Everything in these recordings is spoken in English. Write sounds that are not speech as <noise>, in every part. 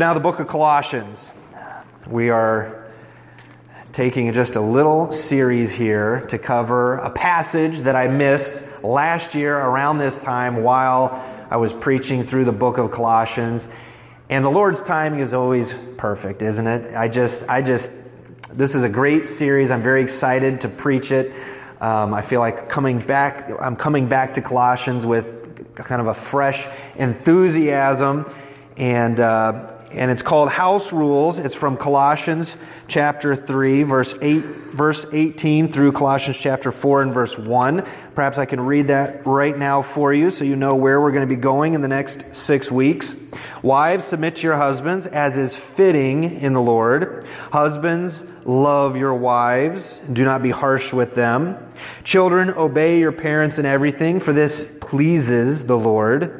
Now, the book of Colossians. We are taking just a little series here to cover a passage that I missed last year around this time while I was preaching through the book of Colossians. And the Lord's timing is always perfect, isn't it? I just, I just, this is a great series. I'm very excited to preach it. Um, I feel like coming back, I'm coming back to Colossians with kind of a fresh enthusiasm and, uh, and it's called House Rules. It's from Colossians chapter 3, verse 8, verse 18 through Colossians chapter 4 and verse 1. Perhaps I can read that right now for you so you know where we're going to be going in the next six weeks. Wives, submit to your husbands as is fitting in the Lord. Husbands, love your wives. Do not be harsh with them. Children, obey your parents in everything, for this pleases the Lord.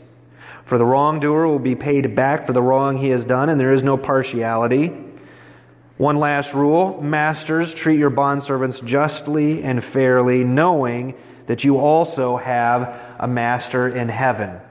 For the wrongdoer will be paid back for the wrong he has done, and there is no partiality. One last rule Masters, treat your bondservants justly and fairly, knowing that you also have a master in heaven.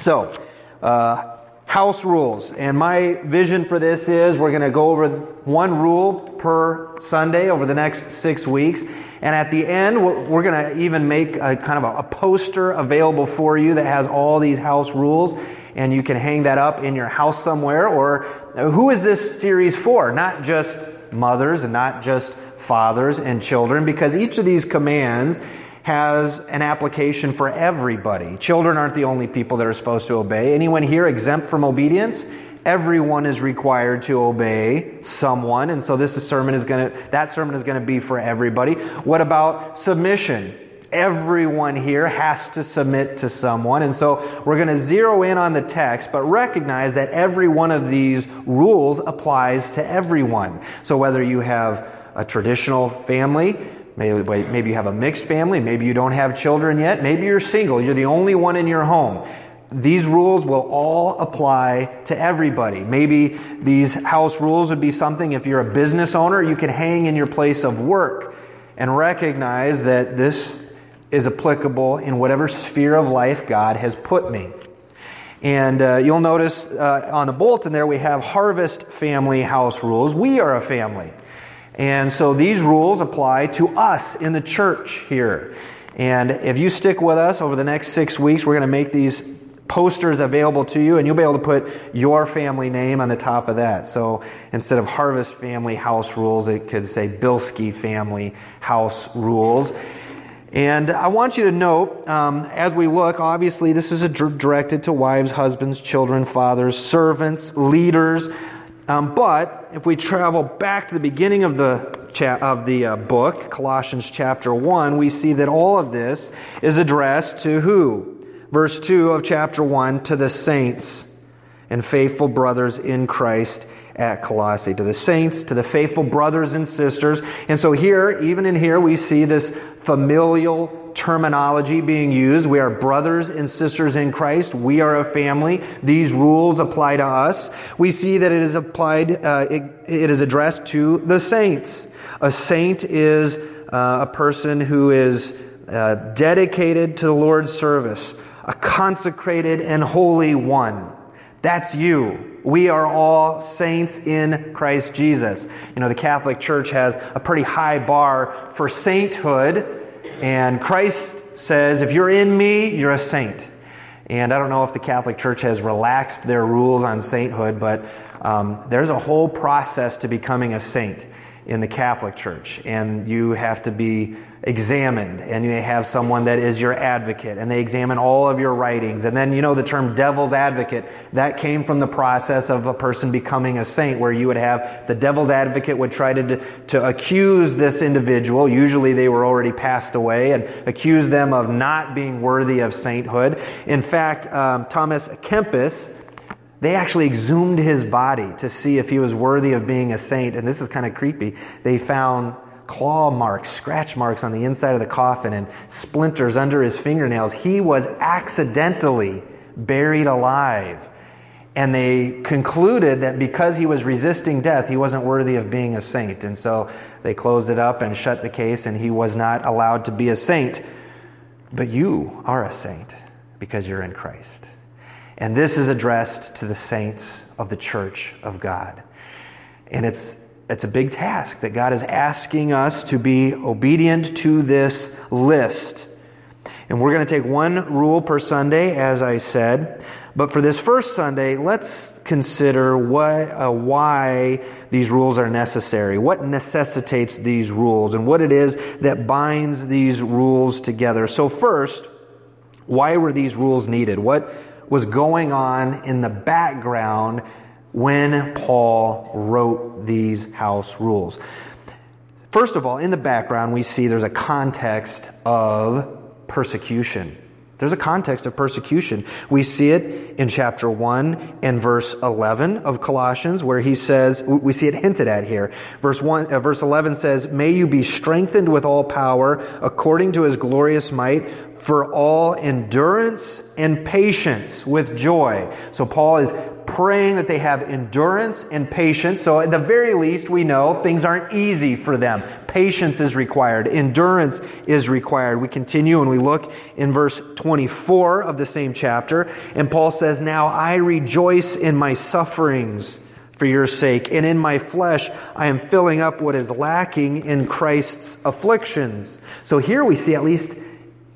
So, uh, house rules. And my vision for this is we're going to go over one rule per Sunday over the next six weeks. And at the end, we're going to even make a kind of a, poster available for you that has all these house rules. And you can hang that up in your house somewhere. Or uh, who is this series for? Not just mothers and not just fathers and children, because each of these commands has an application for everybody. Children aren't the only people that are supposed to obey. Anyone here exempt from obedience? Everyone is required to obey someone, and so this sermon is going to that sermon is going to be for everybody. What about submission? Everyone here has to submit to someone, and so we're going to zero in on the text, but recognize that every one of these rules applies to everyone. So whether you have a traditional family, Maybe, maybe you have a mixed family. Maybe you don't have children yet. Maybe you're single. You're the only one in your home. These rules will all apply to everybody. Maybe these house rules would be something if you're a business owner, you can hang in your place of work and recognize that this is applicable in whatever sphere of life God has put me. And uh, you'll notice uh, on the bulletin there we have harvest family house rules. We are a family. And so these rules apply to us in the church here. And if you stick with us over the next six weeks, we're going to make these posters available to you, and you'll be able to put your family name on the top of that. So instead of Harvest Family House Rules, it could say Bilski Family House Rules. And I want you to note, um, as we look, obviously this is directed to wives, husbands, children, fathers, servants, leaders, um, but if we travel back to the beginning of the cha- of the uh, book, Colossians chapter one, we see that all of this is addressed to who? Verse two of chapter one to the saints and faithful brothers in Christ at Colossae, to the saints, to the faithful brothers and sisters. And so here, even in here, we see this familial terminology being used. We are brothers and sisters in Christ. We are a family. These rules apply to us. We see that it is applied, uh, it, it is addressed to the saints. A saint is uh, a person who is uh, dedicated to the Lord's service, a consecrated and holy one. That's you. We are all saints in Christ Jesus. You know, the Catholic Church has a pretty high bar for sainthood. And Christ says, if you're in me, you're a saint. And I don't know if the Catholic Church has relaxed their rules on sainthood, but um, there's a whole process to becoming a saint in the Catholic Church. And you have to be examined and they have someone that is your advocate and they examine all of your writings. And then, you know, the term devil's advocate, that came from the process of a person becoming a saint where you would have the devil's advocate would try to, to accuse this individual. Usually they were already passed away and accuse them of not being worthy of sainthood. In fact, um, Thomas Kempis, They actually exhumed his body to see if he was worthy of being a saint. And this is kind of creepy. They found claw marks, scratch marks on the inside of the coffin, and splinters under his fingernails. He was accidentally buried alive. And they concluded that because he was resisting death, he wasn't worthy of being a saint. And so they closed it up and shut the case, and he was not allowed to be a saint. But you are a saint because you're in Christ. And this is addressed to the saints of the church of God. And it's, it's a big task that God is asking us to be obedient to this list. And we're going to take one rule per Sunday, as I said. But for this first Sunday, let's consider what, uh, why these rules are necessary, what necessitates these rules, and what it is that binds these rules together. So, first, why were these rules needed? What was going on in the background when Paul wrote these house rules? First of all, in the background, we see there's a context of persecution. There's a context of persecution. We see it in chapter 1 and verse 11 of Colossians where he says, we see it hinted at here. Verse 1, uh, verse 11 says, May you be strengthened with all power according to his glorious might for all endurance and patience with joy. So Paul is praying that they have endurance and patience. So at the very least, we know things aren't easy for them. Patience is required. Endurance is required. We continue and we look in verse 24 of the same chapter. And Paul says, Now I rejoice in my sufferings for your sake. And in my flesh, I am filling up what is lacking in Christ's afflictions. So here we see, at least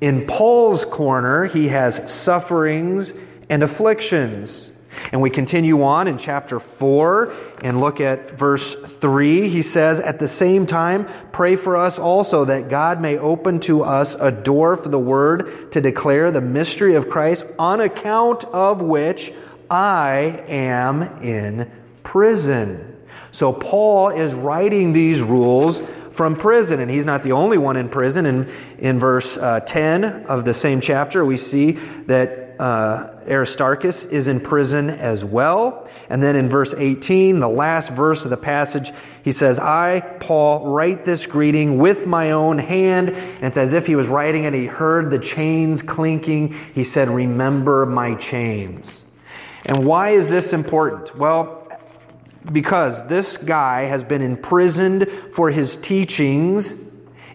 in Paul's corner, he has sufferings and afflictions. And we continue on in chapter 4 and look at verse 3. He says, At the same time, pray for us also that God may open to us a door for the word to declare the mystery of Christ, on account of which I am in prison. So Paul is writing these rules from prison, and he's not the only one in prison. In, in verse uh, 10 of the same chapter, we see that uh, Aristarchus is in prison as well. And then in verse 18, the last verse of the passage, he says, I, Paul, write this greeting with my own hand. And it's as if he was writing it. He heard the chains clinking. He said, Remember my chains. And why is this important? Well, because this guy has been imprisoned for his teachings,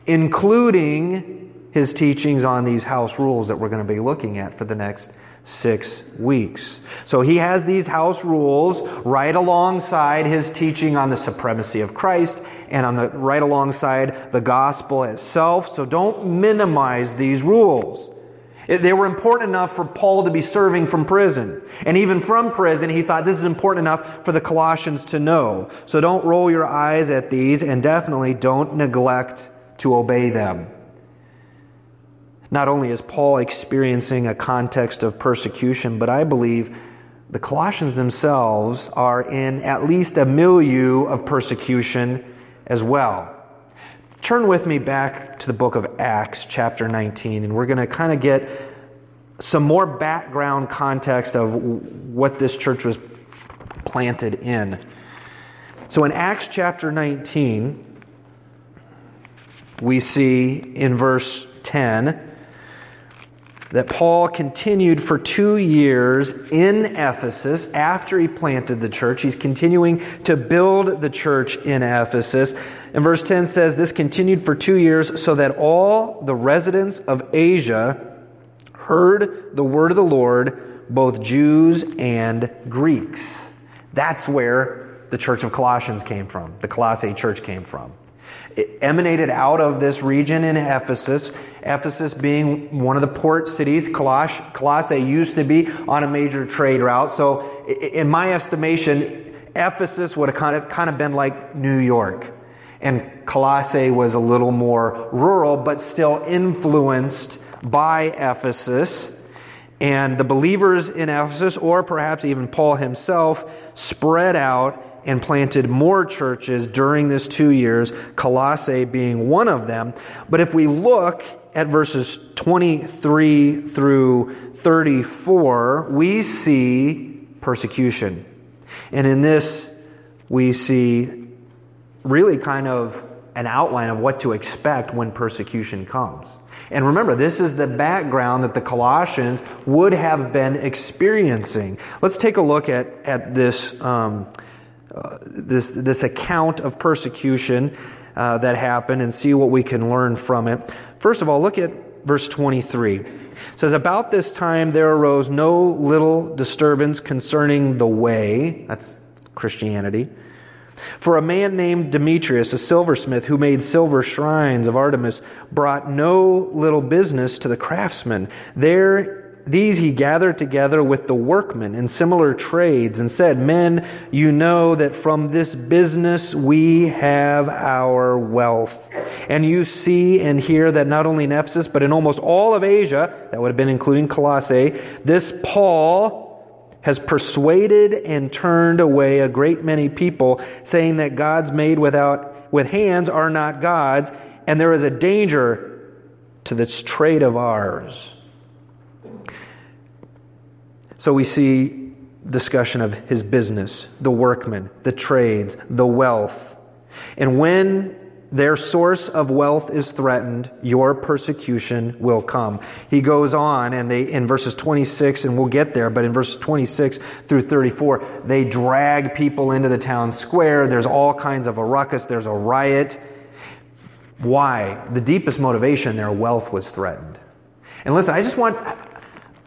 including his teachings on these house rules that we're going to be looking at for the next six weeks. So he has these house rules right alongside his teaching on the supremacy of Christ and on the right alongside the gospel itself. So don't minimize these rules. They were important enough for Paul to be serving from prison. And even from prison, he thought this is important enough for the Colossians to know. So don't roll your eyes at these and definitely don't neglect to obey them. Not only is Paul experiencing a context of persecution, but I believe the Colossians themselves are in at least a milieu of persecution as well. Turn with me back to the book of Acts, chapter 19, and we're going to kind of get some more background context of what this church was planted in. So in Acts chapter 19, we see in verse 10 that Paul continued for two years in Ephesus after he planted the church. He's continuing to build the church in Ephesus. And verse 10 says, This continued for two years so that all the residents of Asia heard the word of the Lord, both Jews and Greeks. That's where the church of Colossians came from, the Colossae church came from. It emanated out of this region in Ephesus. Ephesus being one of the port cities. Colossae used to be on a major trade route. So, in my estimation, Ephesus would have kind of, kind of been like New York. And Colossae was a little more rural, but still influenced by Ephesus. And the believers in Ephesus, or perhaps even Paul himself, spread out and planted more churches during this two years, Colossae being one of them. But if we look at verses 23 through 34, we see persecution. And in this, we see really kind of an outline of what to expect when persecution comes. And remember, this is the background that the Colossians would have been experiencing. Let's take a look at, at this, um, uh, this, this account of persecution uh, that happened and see what we can learn from it. First of all, look at verse 23. It says, About this time there arose no little disturbance concerning the way, that's Christianity, for a man named Demetrius, a silversmith who made silver shrines of Artemis, brought no little business to the craftsmen. There these he gathered together with the workmen in similar trades and said, Men, you know that from this business we have our wealth. And you see and hear that not only in Ephesus, but in almost all of Asia, that would have been including Colossae, this Paul has persuaded and turned away a great many people, saying that gods made without, with hands are not gods, and there is a danger to this trade of ours. So we see discussion of his business, the workmen, the trades, the wealth. And when their source of wealth is threatened, your persecution will come. He goes on and they, in verses 26, and we'll get there, but in verses 26 through 34, they drag people into the town square. There's all kinds of a ruckus. There's a riot. Why? The deepest motivation, their wealth was threatened. And listen, I just want,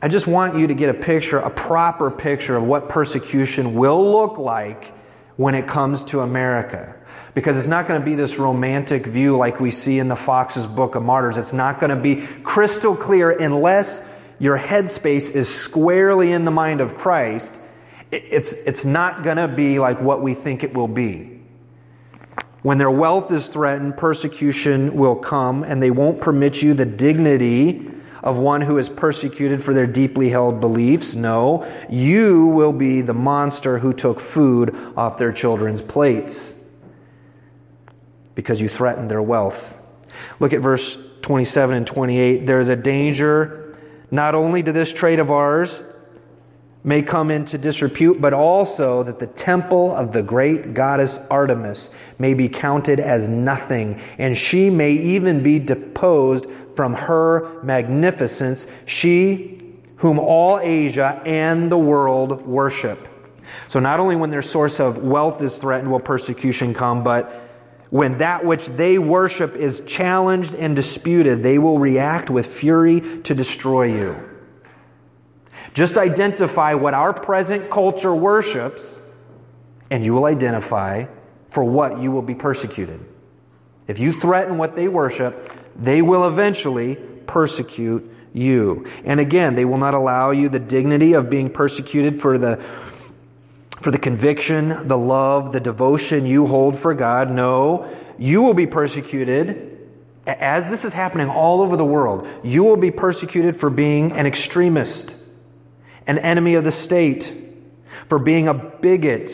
I just want you to get a picture, a proper picture of what persecution will look like when it comes to America. Because it's not going to be this romantic view like we see in the Foxe's Book of Martyrs. It's not going to be crystal clear unless your headspace is squarely in the mind of Christ. It's, it's not going to be like what we think it will be. When their wealth is threatened, persecution will come, and they won't permit you the dignity of one who is persecuted for their deeply held beliefs. No, you will be the monster who took food off their children's plates because you threaten their wealth. Look at verse 27 and 28. There is a danger not only to this trade of ours may come into disrepute, but also that the temple of the great goddess Artemis may be counted as nothing, and she may even be deposed from her magnificence, she whom all Asia and the world worship. So not only when their source of wealth is threatened will persecution come, but when that which they worship is challenged and disputed, they will react with fury to destroy you. Just identify what our present culture worships, and you will identify for what you will be persecuted. If you threaten what they worship, they will eventually persecute you. And again, they will not allow you the dignity of being persecuted for the for the conviction, the love, the devotion you hold for God. No, you will be persecuted as this is happening all over the world. You will be persecuted for being an extremist, an enemy of the state, for being a bigot,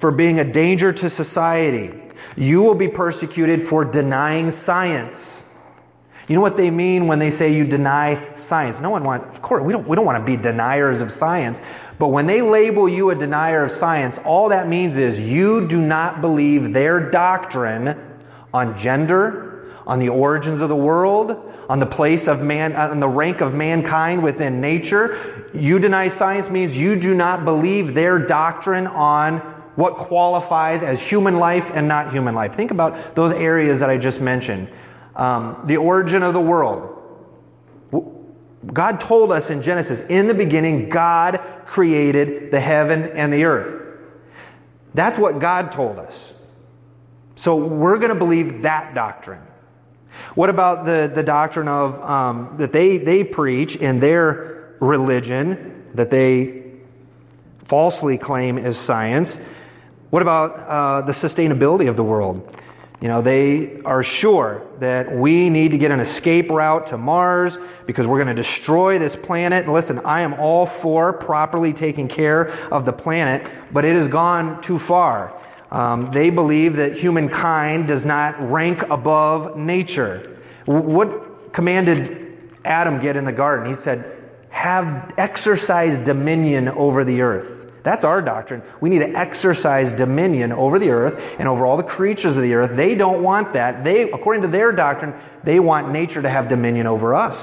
for being a danger to society. You will be persecuted for denying science. You know what they mean when they say you deny science? No one wants, of course, we don't, we don't want to be deniers of science. But when they label you a denier of science, all that means is you do not believe their doctrine on gender, on the origins of the world, on the place of man, on the rank of mankind within nature. You deny science means you do not believe their doctrine on what qualifies as human life and not human life. Think about those areas that I just mentioned. Um, the origin of the world. God told us in Genesis, in the beginning, God created the heaven and the earth. That's what God told us. So we're going to believe that doctrine. What about the, the doctrine of um, that they, they preach in their religion that they falsely claim is science? What about uh, the sustainability of the world? You know, they are sure that we need to get an escape route to Mars because we're going to destroy this planet. And listen, I am all for properly taking care of the planet, but it has gone too far. Um, they believe that humankind does not rank above nature. What commanded Adam get in the garden? He said, have exercise dominion over the earth. That's our doctrine. We need to exercise dominion over the earth and over all the creatures of the earth. They don't want that. They, according to their doctrine, they want nature to have dominion over us.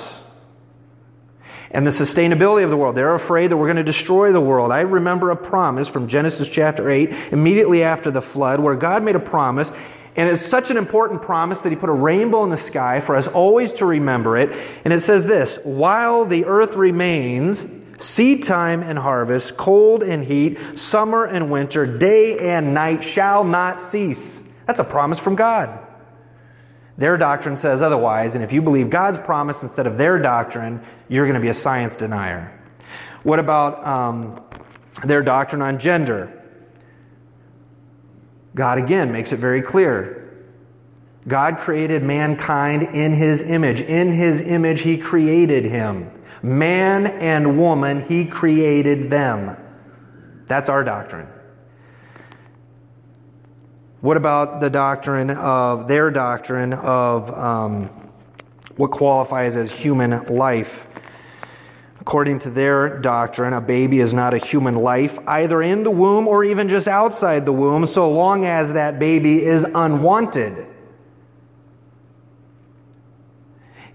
And the sustainability of the world. They're afraid that we're going to destroy the world. I remember a promise from Genesis chapter 8, immediately after the flood, where God made a promise and it's such an important promise that he put a rainbow in the sky for us always to remember it. And it says this, while the earth remains, seed time and harvest, cold and heat, summer and winter, day and night shall not cease. That's a promise from God. Their doctrine says otherwise, and if you believe God's promise instead of their doctrine, you're going to be a science denier. What about um, their doctrine on gender? God again makes it very clear. God created mankind in his image. In his image, he created him. Man and woman, he created them. That's our doctrine. What about the doctrine of their doctrine of um, what qualifies as human life? According to their doctrine, a baby is not a human life, either in the womb or even just outside the womb, so long as that baby is unwanted.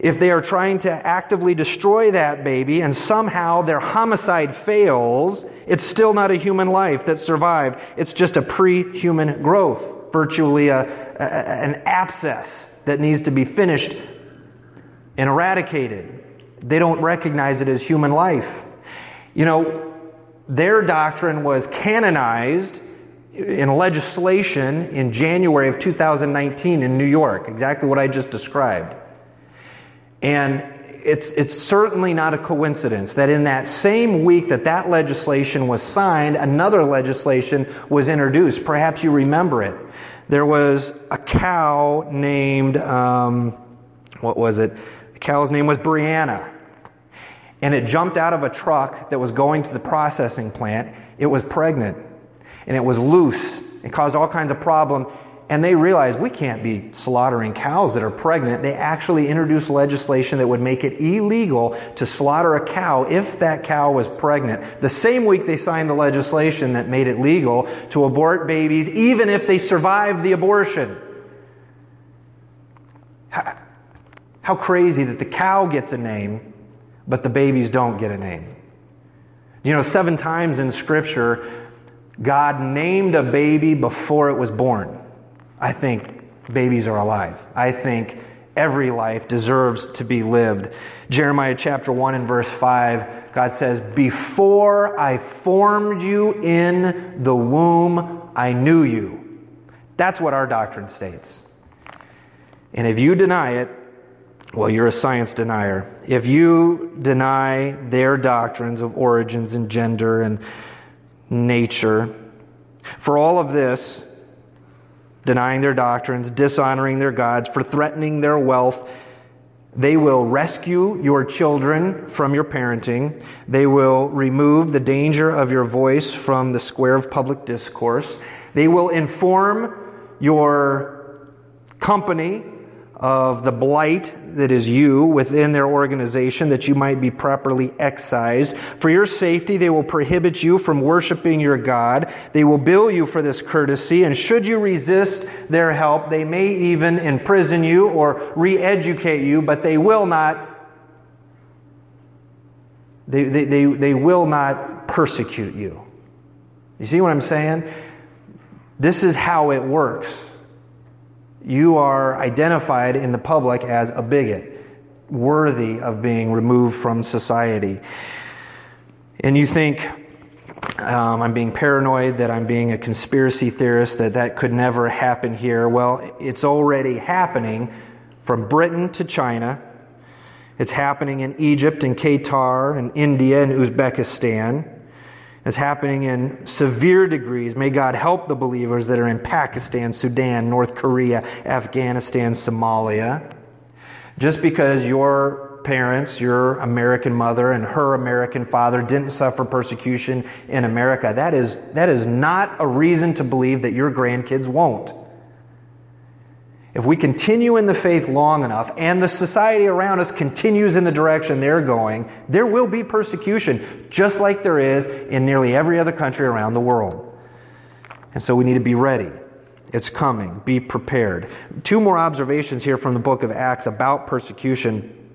If they are trying to actively destroy that baby and somehow their homicide fails, it's still not a human life that survived. It's just a pre human growth, virtually a, a, an abscess that needs to be finished and eradicated. They don't recognize it as human life. You know, their doctrine was canonized in legislation in January of 2019 in New York, exactly what I just described. And it's, it's certainly not a coincidence that in that same week that that legislation was signed, another legislation was introduced. Perhaps you remember it. There was a cow named, um, what was it? The cow's name was Brianna. And it jumped out of a truck that was going to the processing plant. It was pregnant. And it was loose. It caused all kinds of problems. And they realized we can't be slaughtering cows that are pregnant. They actually introduced legislation that would make it illegal to slaughter a cow if that cow was pregnant. The same week they signed the legislation that made it legal to abort babies even if they survived the abortion. How crazy that the cow gets a name, but the babies don't get a name. You know, seven times in Scripture, God named a baby before it was born. I think babies are alive. I think every life deserves to be lived. Jeremiah chapter 1 and verse 5, God says, Before I formed you in the womb, I knew you. That's what our doctrine states. And if you deny it, well, you're a science denier. If you deny their doctrines of origins and gender and nature, for all of this, denying their doctrines, dishonoring their gods, for threatening their wealth, they will rescue your children from your parenting. They will remove the danger of your voice from the square of public discourse. They will inform your company of the blight that is you within their organization that you might be properly excised. For your safety, they will prohibit you from worshiping your God. They will bill you for this courtesy, and should you resist their help, they may even imprison you or re-educate you, but they will not they, they, they, they will not persecute you. You see what I'm saying? This is how it works you are identified in the public as a bigot, worthy of being removed from society. And you think, um, I'm being paranoid, that I'm being a conspiracy theorist, that that could never happen here. Well, it's already happening from Britain to China. It's happening in Egypt and Qatar and India and Uzbekistan is happening in severe degrees. May God help the believers that are in Pakistan, Sudan, North Korea, Afghanistan, Somalia. Just because your parents, your American mother and her American father didn't suffer persecution in America, that is, that is not a reason to believe that your grandkids won't. If we continue in the faith long enough and the society around us continues in the direction they're going, there will be persecution, just like there is in nearly every other country around the world. And so we need to be ready. It's coming. Be prepared. Two more observations here from the book of Acts about persecution.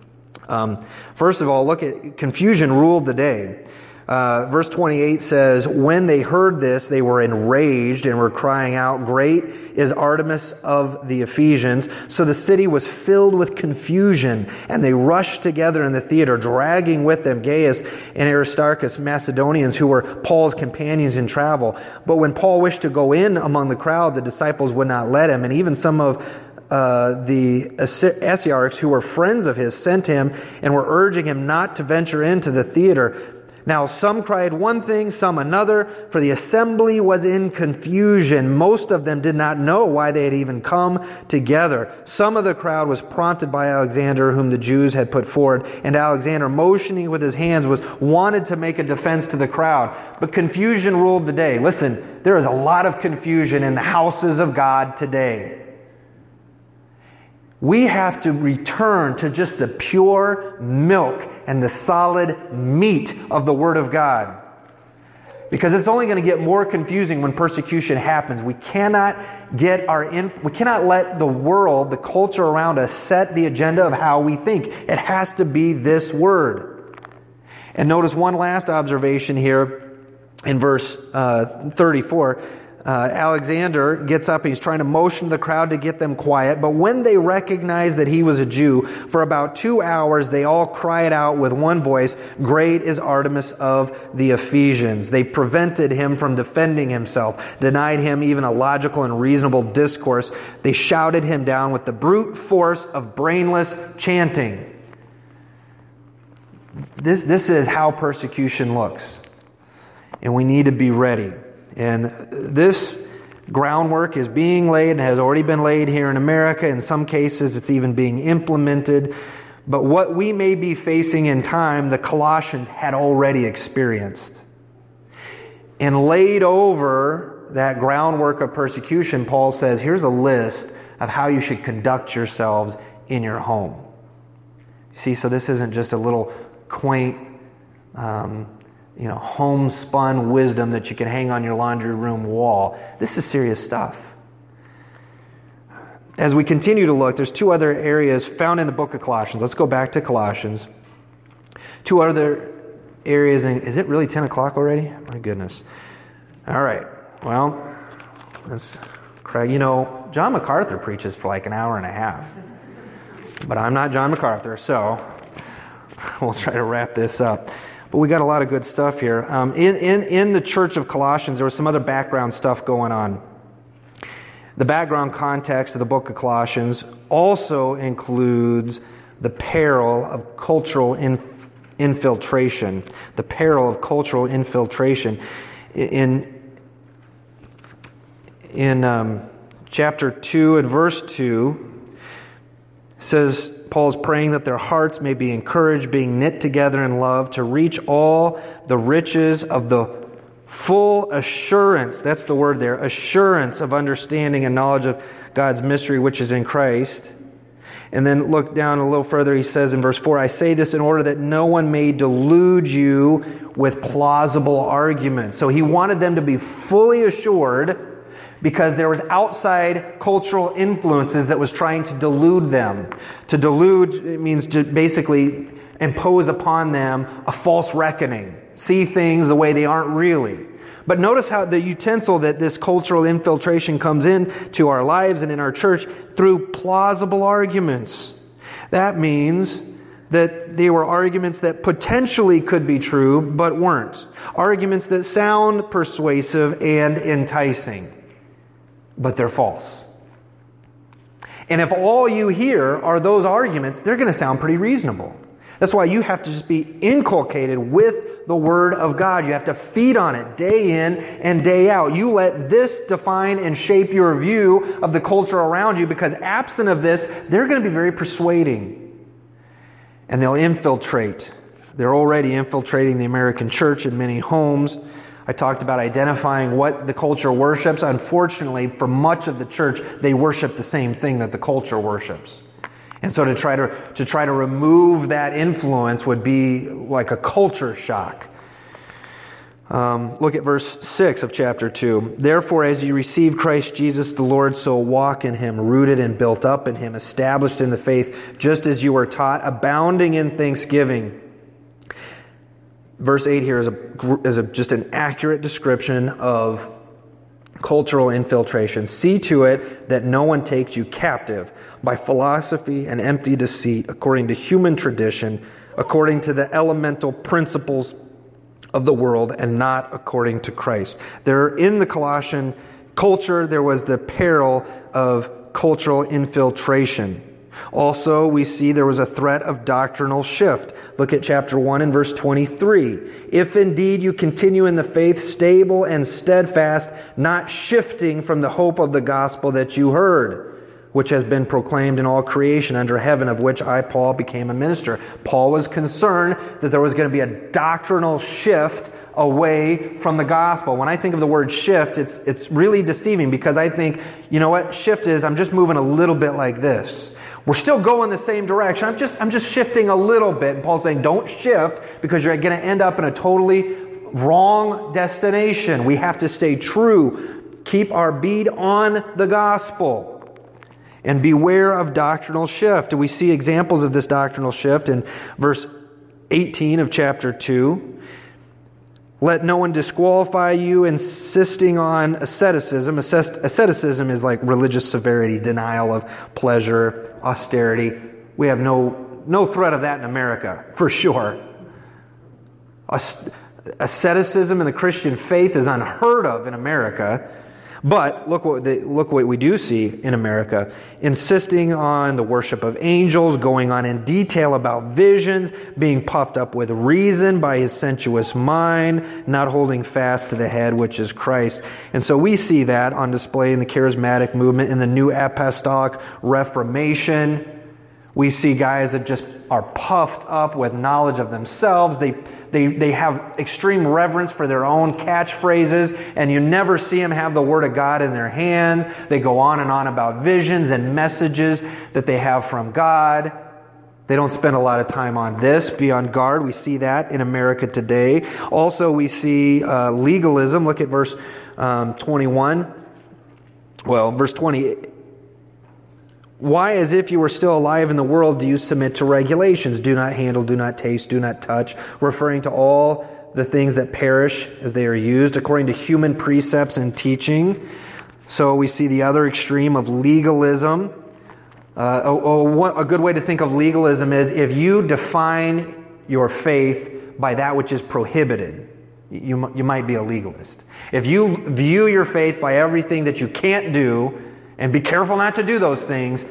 Um, first of all, look at confusion ruled the day. Uh, verse 28 says, When they heard this, they were enraged and were crying out, Great is Artemis of the Ephesians. So the city was filled with confusion, and they rushed together in the theater, dragging with them Gaius and Aristarchus, Macedonians, who were Paul's companions in travel. But when Paul wished to go in among the crowd, the disciples would not let him, and even some of uh, the Asiarchs, who were friends of his, sent him and were urging him not to venture into the theater. Now some cried one thing, some another, for the assembly was in confusion. Most of them did not know why they had even come together. Some of the crowd was prompted by Alexander, whom the Jews had put forward, and Alexander, motioning with his hands, was wanted to make a defense to the crowd. But confusion ruled the day. Listen, there is a lot of confusion in the houses of God today. We have to return to just the pure milk and the solid meat of the Word of God. Because it's only going to get more confusing when persecution happens. We cannot get our inf- we cannot let the world, the culture around us set the agenda of how we think. It has to be this word. And notice one last observation here in verse uh, 34 uh, Alexander gets up. He's trying to motion the crowd to get them quiet. But when they recognized that he was a Jew, for about two hours they all cried out with one voice, Great is Artemis of the Ephesians. They prevented him from defending himself, denied him even a logical and reasonable discourse. They shouted him down with the brute force of brainless chanting. This, this is how persecution looks. And we need to be ready. And this groundwork is being laid and has already been laid here in America. In some cases, it's even being implemented. But what we may be facing in time, the Colossians had already experienced. And laid over that groundwork of persecution, Paul says, here's a list of how you should conduct yourselves in your home. See, so this isn't just a little quaint um, you know, homespun wisdom that you can hang on your laundry room wall. This is serious stuff. As we continue to look, there's two other areas found in the book of Colossians. Let's go back to Colossians. Two other areas. In, is it really 10 o'clock already? My goodness. All right. Well, that's Craig. You know, John MacArthur preaches for like an hour and a half. But I'm not John MacArthur, so <laughs> we'll try to wrap this up. But we got a lot of good stuff here. Um, in, in, in the church of Colossians, there was some other background stuff going on. The background context of the book of Colossians also includes the peril of cultural in, infiltration. The peril of cultural infiltration. In, in um, chapter 2 and verse 2, says, Paul is praying that their hearts may be encouraged, being knit together in love, to reach all the riches of the full assurance, that's the word there, assurance of understanding and knowledge of God's mystery which is in Christ. And then look down a little further, he says in verse 4 I say this in order that no one may delude you with plausible arguments. So he wanted them to be fully assured because there was outside cultural influences that was trying to delude them. To delude means to basically impose upon them a false reckoning, see things the way they aren't really. But notice how the utensil that this cultural infiltration comes in to our lives and in our church through plausible arguments. That means that they were arguments that potentially could be true, but weren't. Arguments that sound persuasive and enticing but they're false. And if all you hear are those arguments, they're going to sound pretty reasonable. That's why you have to just be inculcated with the Word of God. You have to feed on it day in and day out. You let this define and shape your view of the culture around you because absent of this, they're going to be very persuading. And they'll infiltrate. They're already infiltrating the American church in many homes. I talked about identifying what the culture worships. Unfortunately, for much of the church, they worship the same thing that the culture worships. And so to try to, to try to remove that influence would be like a culture shock. Um, look at verse 6 of chapter 2. Therefore, as you receive Christ Jesus the Lord, so walk in him, rooted and built up in him, established in the faith, just as you were taught, abounding in thanksgiving. Verse 8 here is, a, is a, just an accurate description of cultural infiltration. See to it that no one takes you captive by philosophy and empty deceit, according to human tradition, according to the elemental principles of the world and not according to Christ. There, in the Colossian culture, there was the peril of cultural infiltration. Also, we see there was a threat of doctrinal shift. Look at chapter 1 and verse 23. If indeed you continue in the faith, stable and steadfast, not shifting from the hope of the gospel that you heard which has been proclaimed in all creation under heaven, of which I, Paul, became a minister. Paul was concerned that there was going to be a doctrinal shift away from the gospel. When I think of the word shift, it's, it's really deceiving because I think, you know what, shift is, I'm just moving a little bit like this. We're still going the same direction. I'm just, I'm just shifting a little bit. And Paul's saying, don't shift because you're going to end up in a totally wrong destination. We have to stay true. Keep our bead on the gospel and beware of doctrinal shift. We see examples of this doctrinal shift in verse 18 of chapter 2. Let no one disqualify you, insisting on asceticism. Asceticism is like religious severity, denial of pleasure, austerity. We have no, no threat of that in America, for sure. Asceticism in the Christian faith is unheard of in America. But look what, they, look what we do see in America. Insisting on the worship of angels, going on in detail about visions, being puffed up with reason by his sensuous mind, not holding fast to the head, which is Christ. And so we see that on display in the charismatic movement, in the new apostolic reformation. We see guys that just are puffed up with knowledge of themselves. They, they, they have extreme reverence for their own catchphrases, and you never see them have the Word of God in their hands. They go on and on about visions and messages that they have from God. They don't spend a lot of time on this. Be on guard. We see that in America today. Also, we see uh, legalism. Look at verse um, 21. Well, verse 20. Why, as if you were still alive in the world, do you submit to regulations? Do not handle, do not taste, do not touch, referring to all the things that perish as they are used according to human precepts and teaching. So we see the other extreme of legalism. Uh, oh, oh, a good way to think of legalism is if you define your faith by that which is prohibited, you, you might be a legalist. If you view your faith by everything that you can't do, and be careful not to do those things,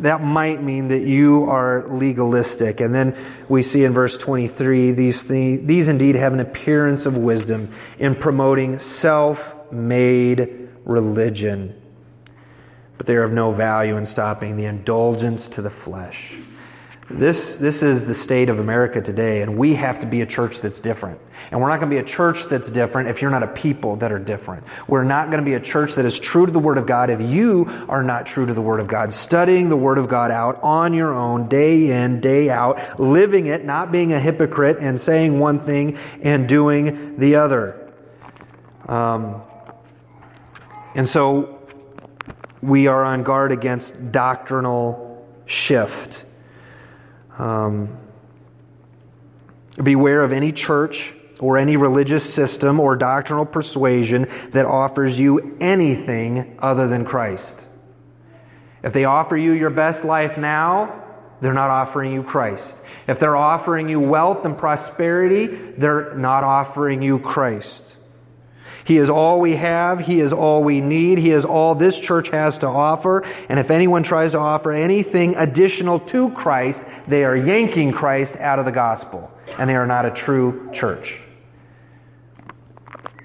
that might mean that you are legalistic. And then we see in verse 23 these, things, these indeed have an appearance of wisdom in promoting self made religion, but they are of no value in stopping the indulgence to the flesh. This, this is the state of America today, and we have to be a church that's different. And we're not going to be a church that's different if you're not a people that are different. We're not going to be a church that is true to the Word of God if you are not true to the Word of God. Studying the Word of God out on your own, day in, day out, living it, not being a hypocrite and saying one thing and doing the other. Um, and so we are on guard against doctrinal shift. Um, beware of any church or any religious system or doctrinal persuasion that offers you anything other than Christ. If they offer you your best life now, they're not offering you Christ. If they're offering you wealth and prosperity, they're not offering you Christ. He is all we have. He is all we need. He is all this church has to offer. And if anyone tries to offer anything additional to Christ, they are yanking Christ out of the gospel. And they are not a true church.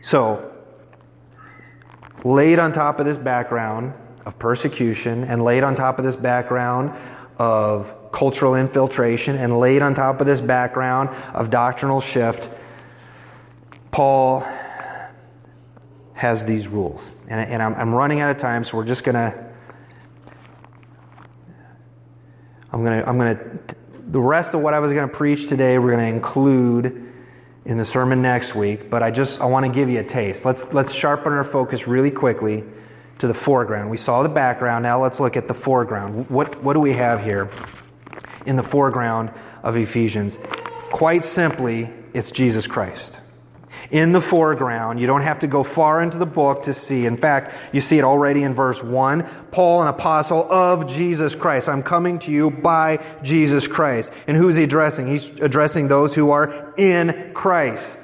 So, laid on top of this background of persecution, and laid on top of this background of cultural infiltration, and laid on top of this background of doctrinal shift, Paul has these rules. And, and I'm, I'm running out of time, so we're just going to. I'm going to, I'm going to, the rest of what I was going to preach today, we're going to include in the sermon next week, but I just, I want to give you a taste. Let's, let's sharpen our focus really quickly to the foreground. We saw the background, now let's look at the foreground. What, what do we have here in the foreground of Ephesians? Quite simply, it's Jesus Christ in the foreground. You don't have to go far into the book to see. In fact, you see it already in verse 1. Paul, an apostle of Jesus Christ. I'm coming to you by Jesus Christ. And who is he addressing? He's addressing those who are in Christ.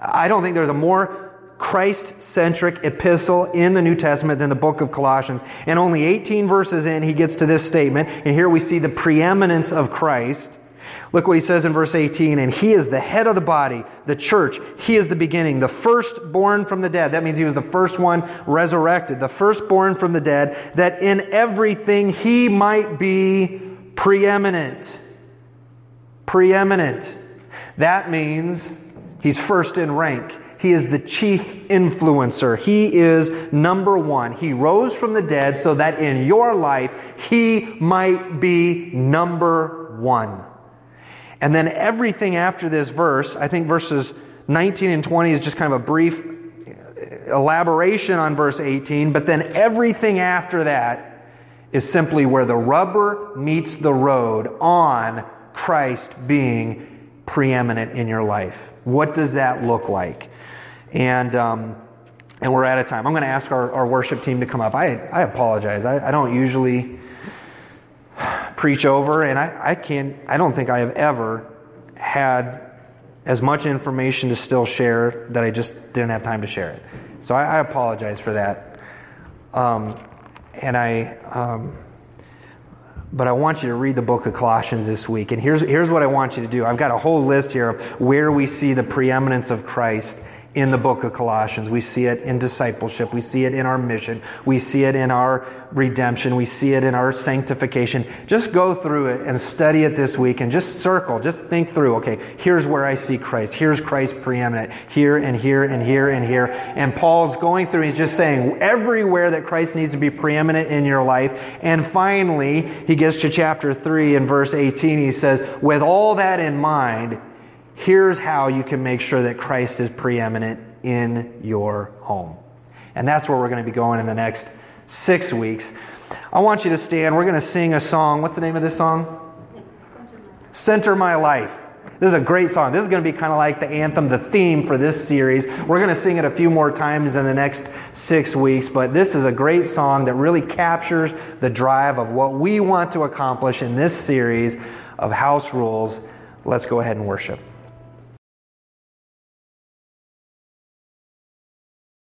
I don't think there's a more Christ centric epistle in the New Testament than the book of Colossians. And only 18 verses in, he gets to this statement. And here we see the preeminence of Christ. Look what he says in verse 18, and he is the head of the body, the church. He is the beginning, the firstborn from the dead. That means he was the first one resurrected, the firstborn from the dead, that in everything he might be preeminent. Preeminent. That means he's first in rank. He is the chief influencer. He is number one. He rose from the dead so that in your life he might be number one. And then everything after this verse, I think verses 19 and 20 is just kind of a brief elaboration on verse 18, but then everything after that is simply where the rubber meets the road on Christ being preeminent in your life. What does that look like? And, um, and we're out of time. I'm going to ask our, our worship team to come up. I, I apologize. I, I don't usually preach over, and I, I can't, I don't think I have ever had as much information to still share that I just didn't have time to share it. So I, I apologize for that. Um, and I, um, but I want you to read the book of Colossians this week. And here's, here's what I want you to do. I've got a whole list here of where we see the preeminence of Christ in the book of Colossians. We see it in discipleship. We see it in our mission. We see it in our redemption. We see it in our sanctification. Just go through it and study it this week and just circle. Just think through, okay, here's where I see Christ. Here's Christ preeminent. Here and here and here and here. And Paul's going through, he's just saying everywhere that Christ needs to be preeminent in your life. And finally, he gets to chapter 3 and verse 18. He says, with all that in mind, here's how you can make sure that Christ is preeminent in your home. And that's where we're going to be going in the next six weeks. I want you to stand. We're going to sing a song. What's the name of this song? Center My Life. This is a great song. This is going to be kind of like the anthem, the theme for this series. We're going to sing it a few more times in the next six weeks, but this is a great song that really captures the drive of what we want to accomplish in this series of house rules. Let's go ahead and worship.